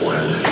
which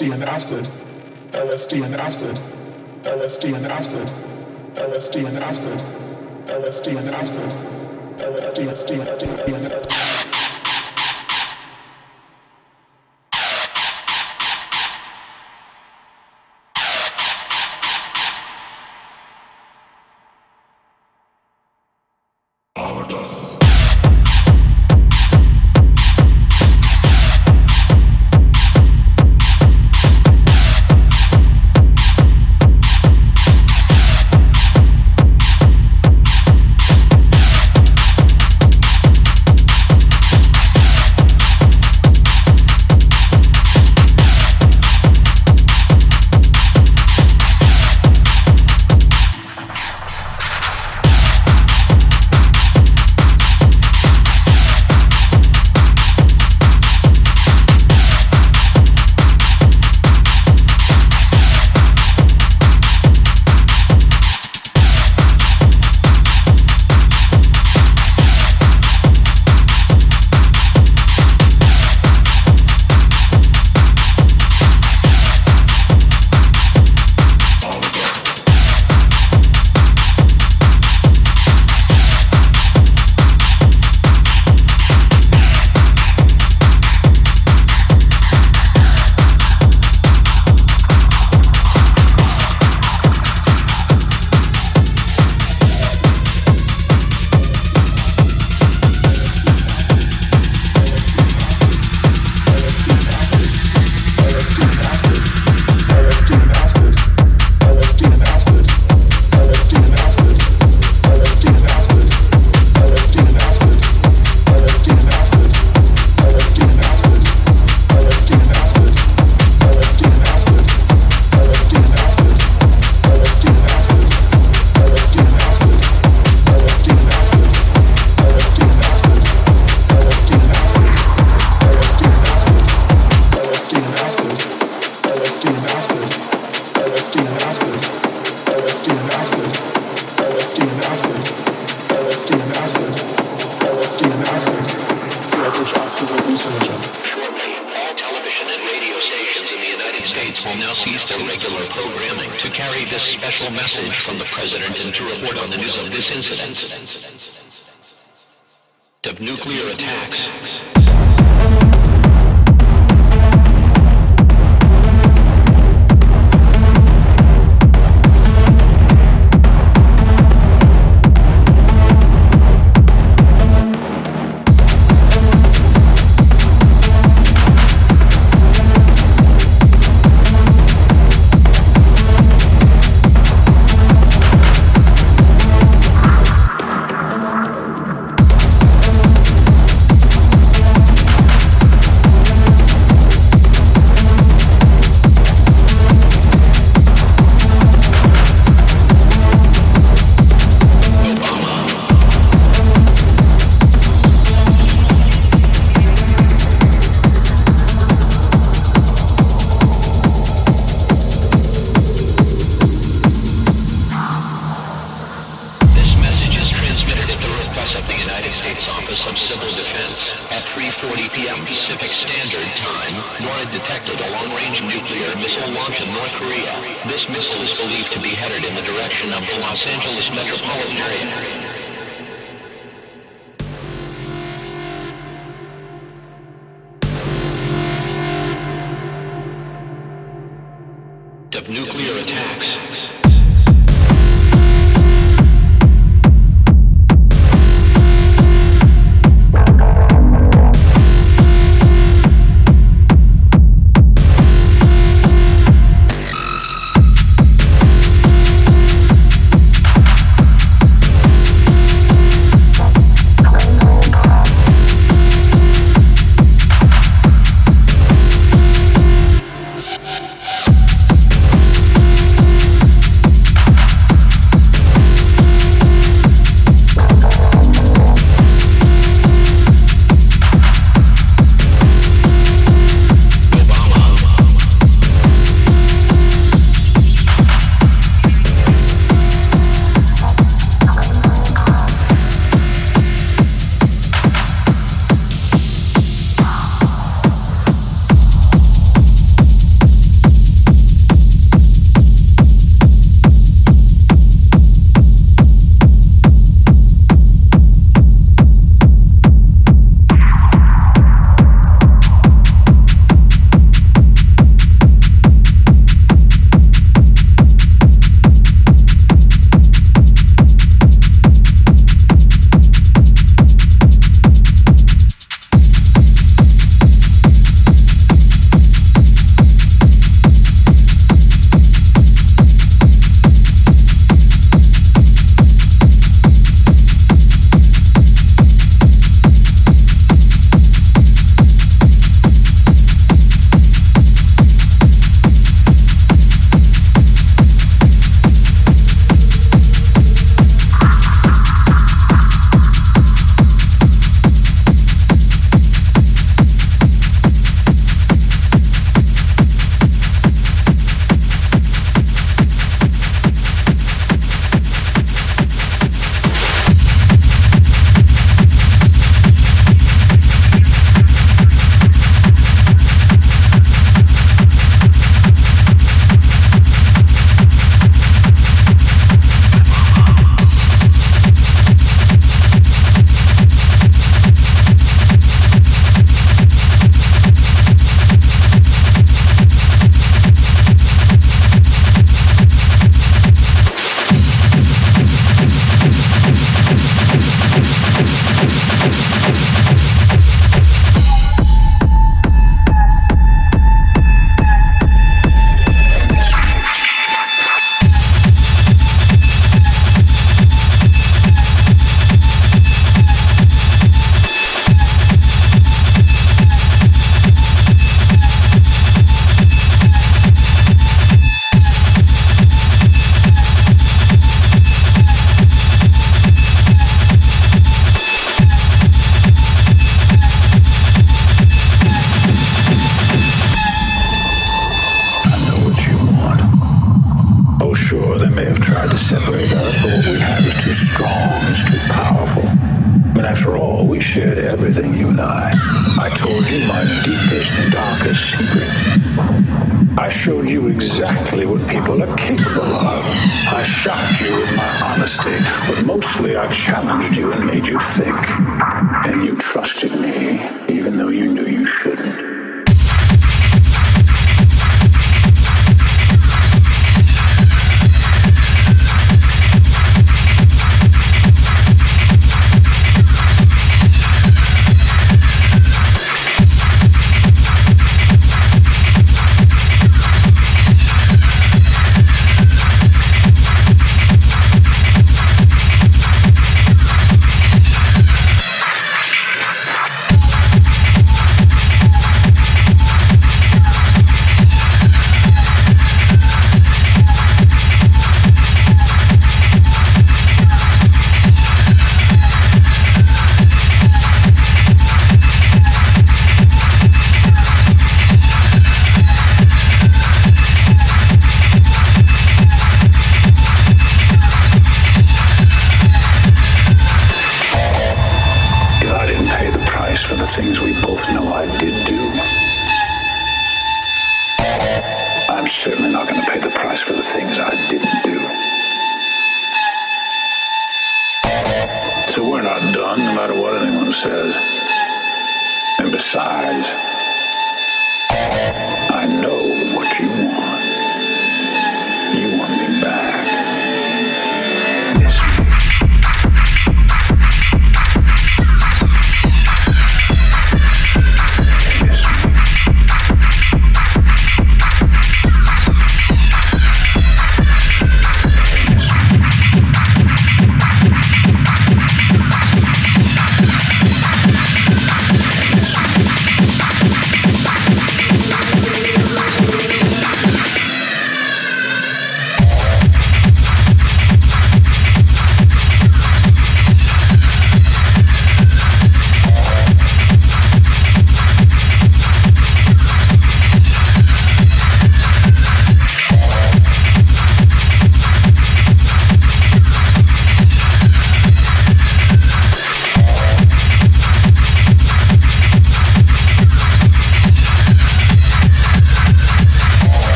LSD and acid, LSD and acid, LSD and acid, LSD and acid, LSD and acid, LSD and acid.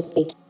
Speak.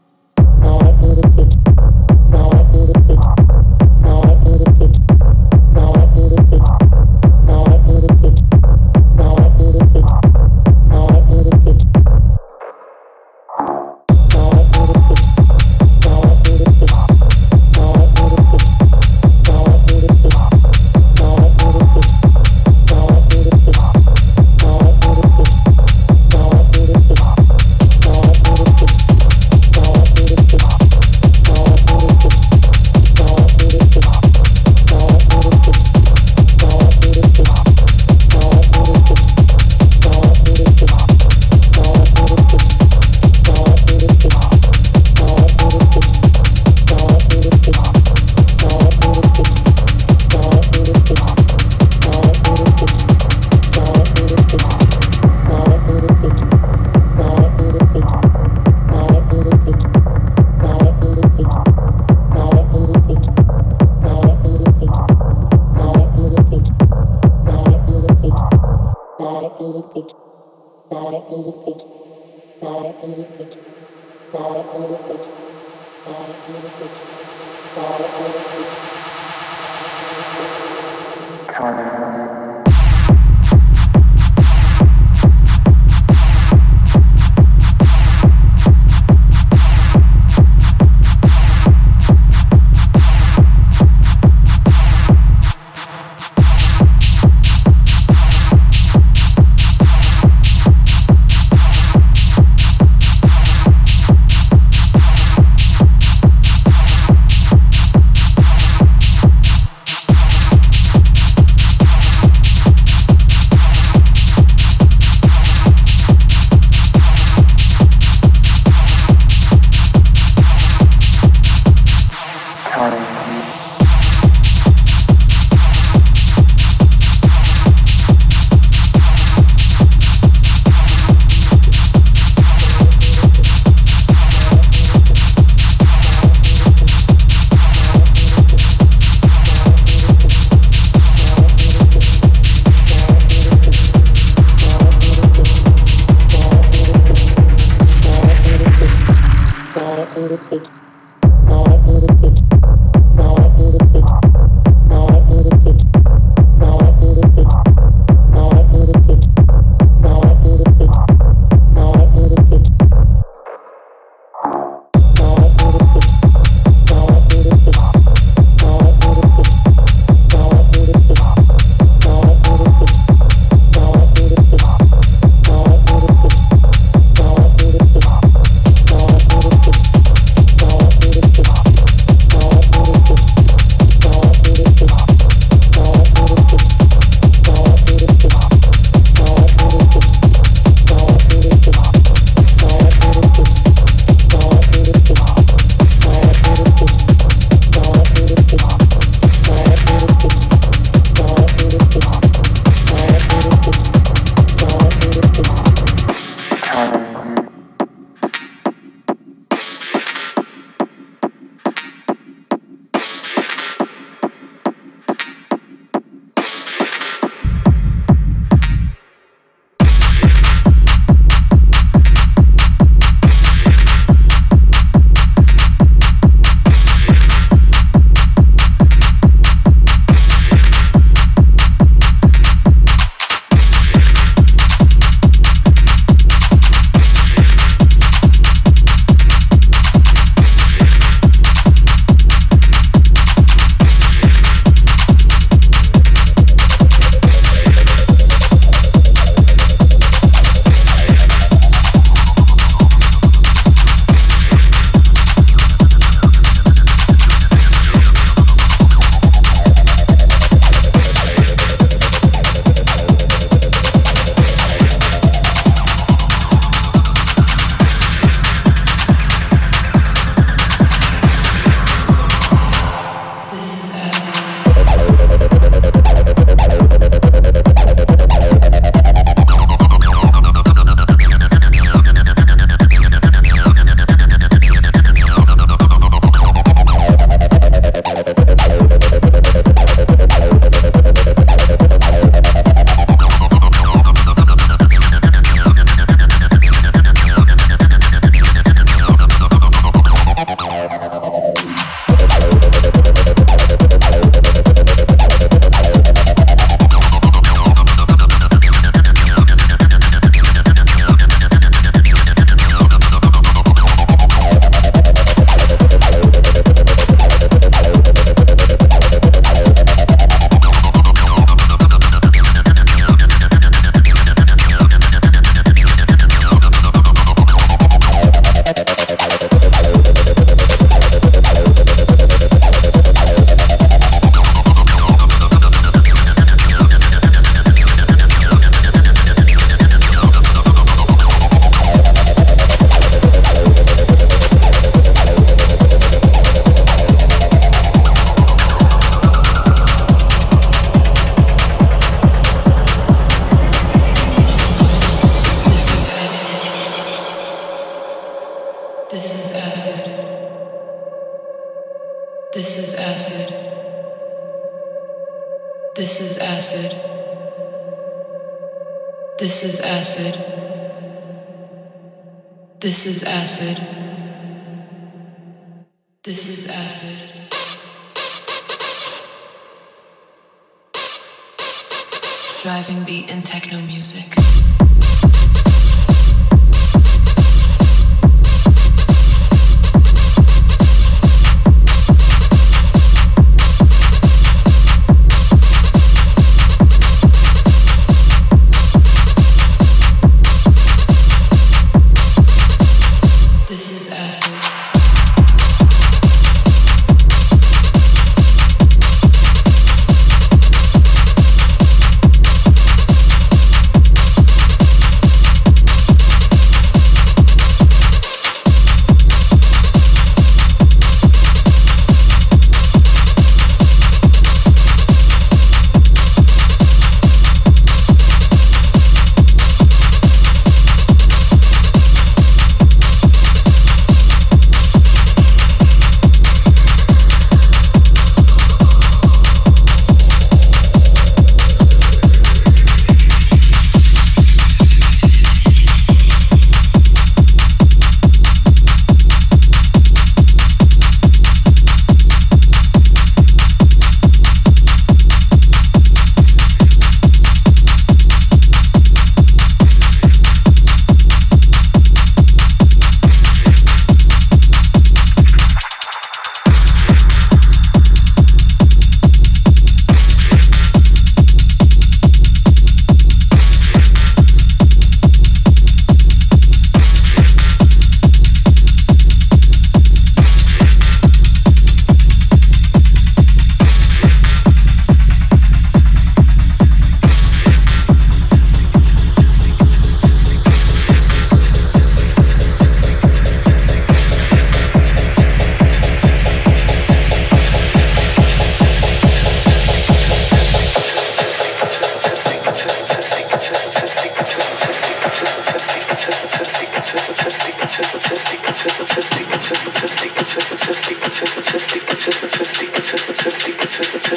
This is acid. Driving beat and techno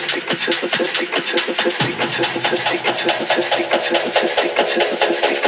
music. This is acid. Fifty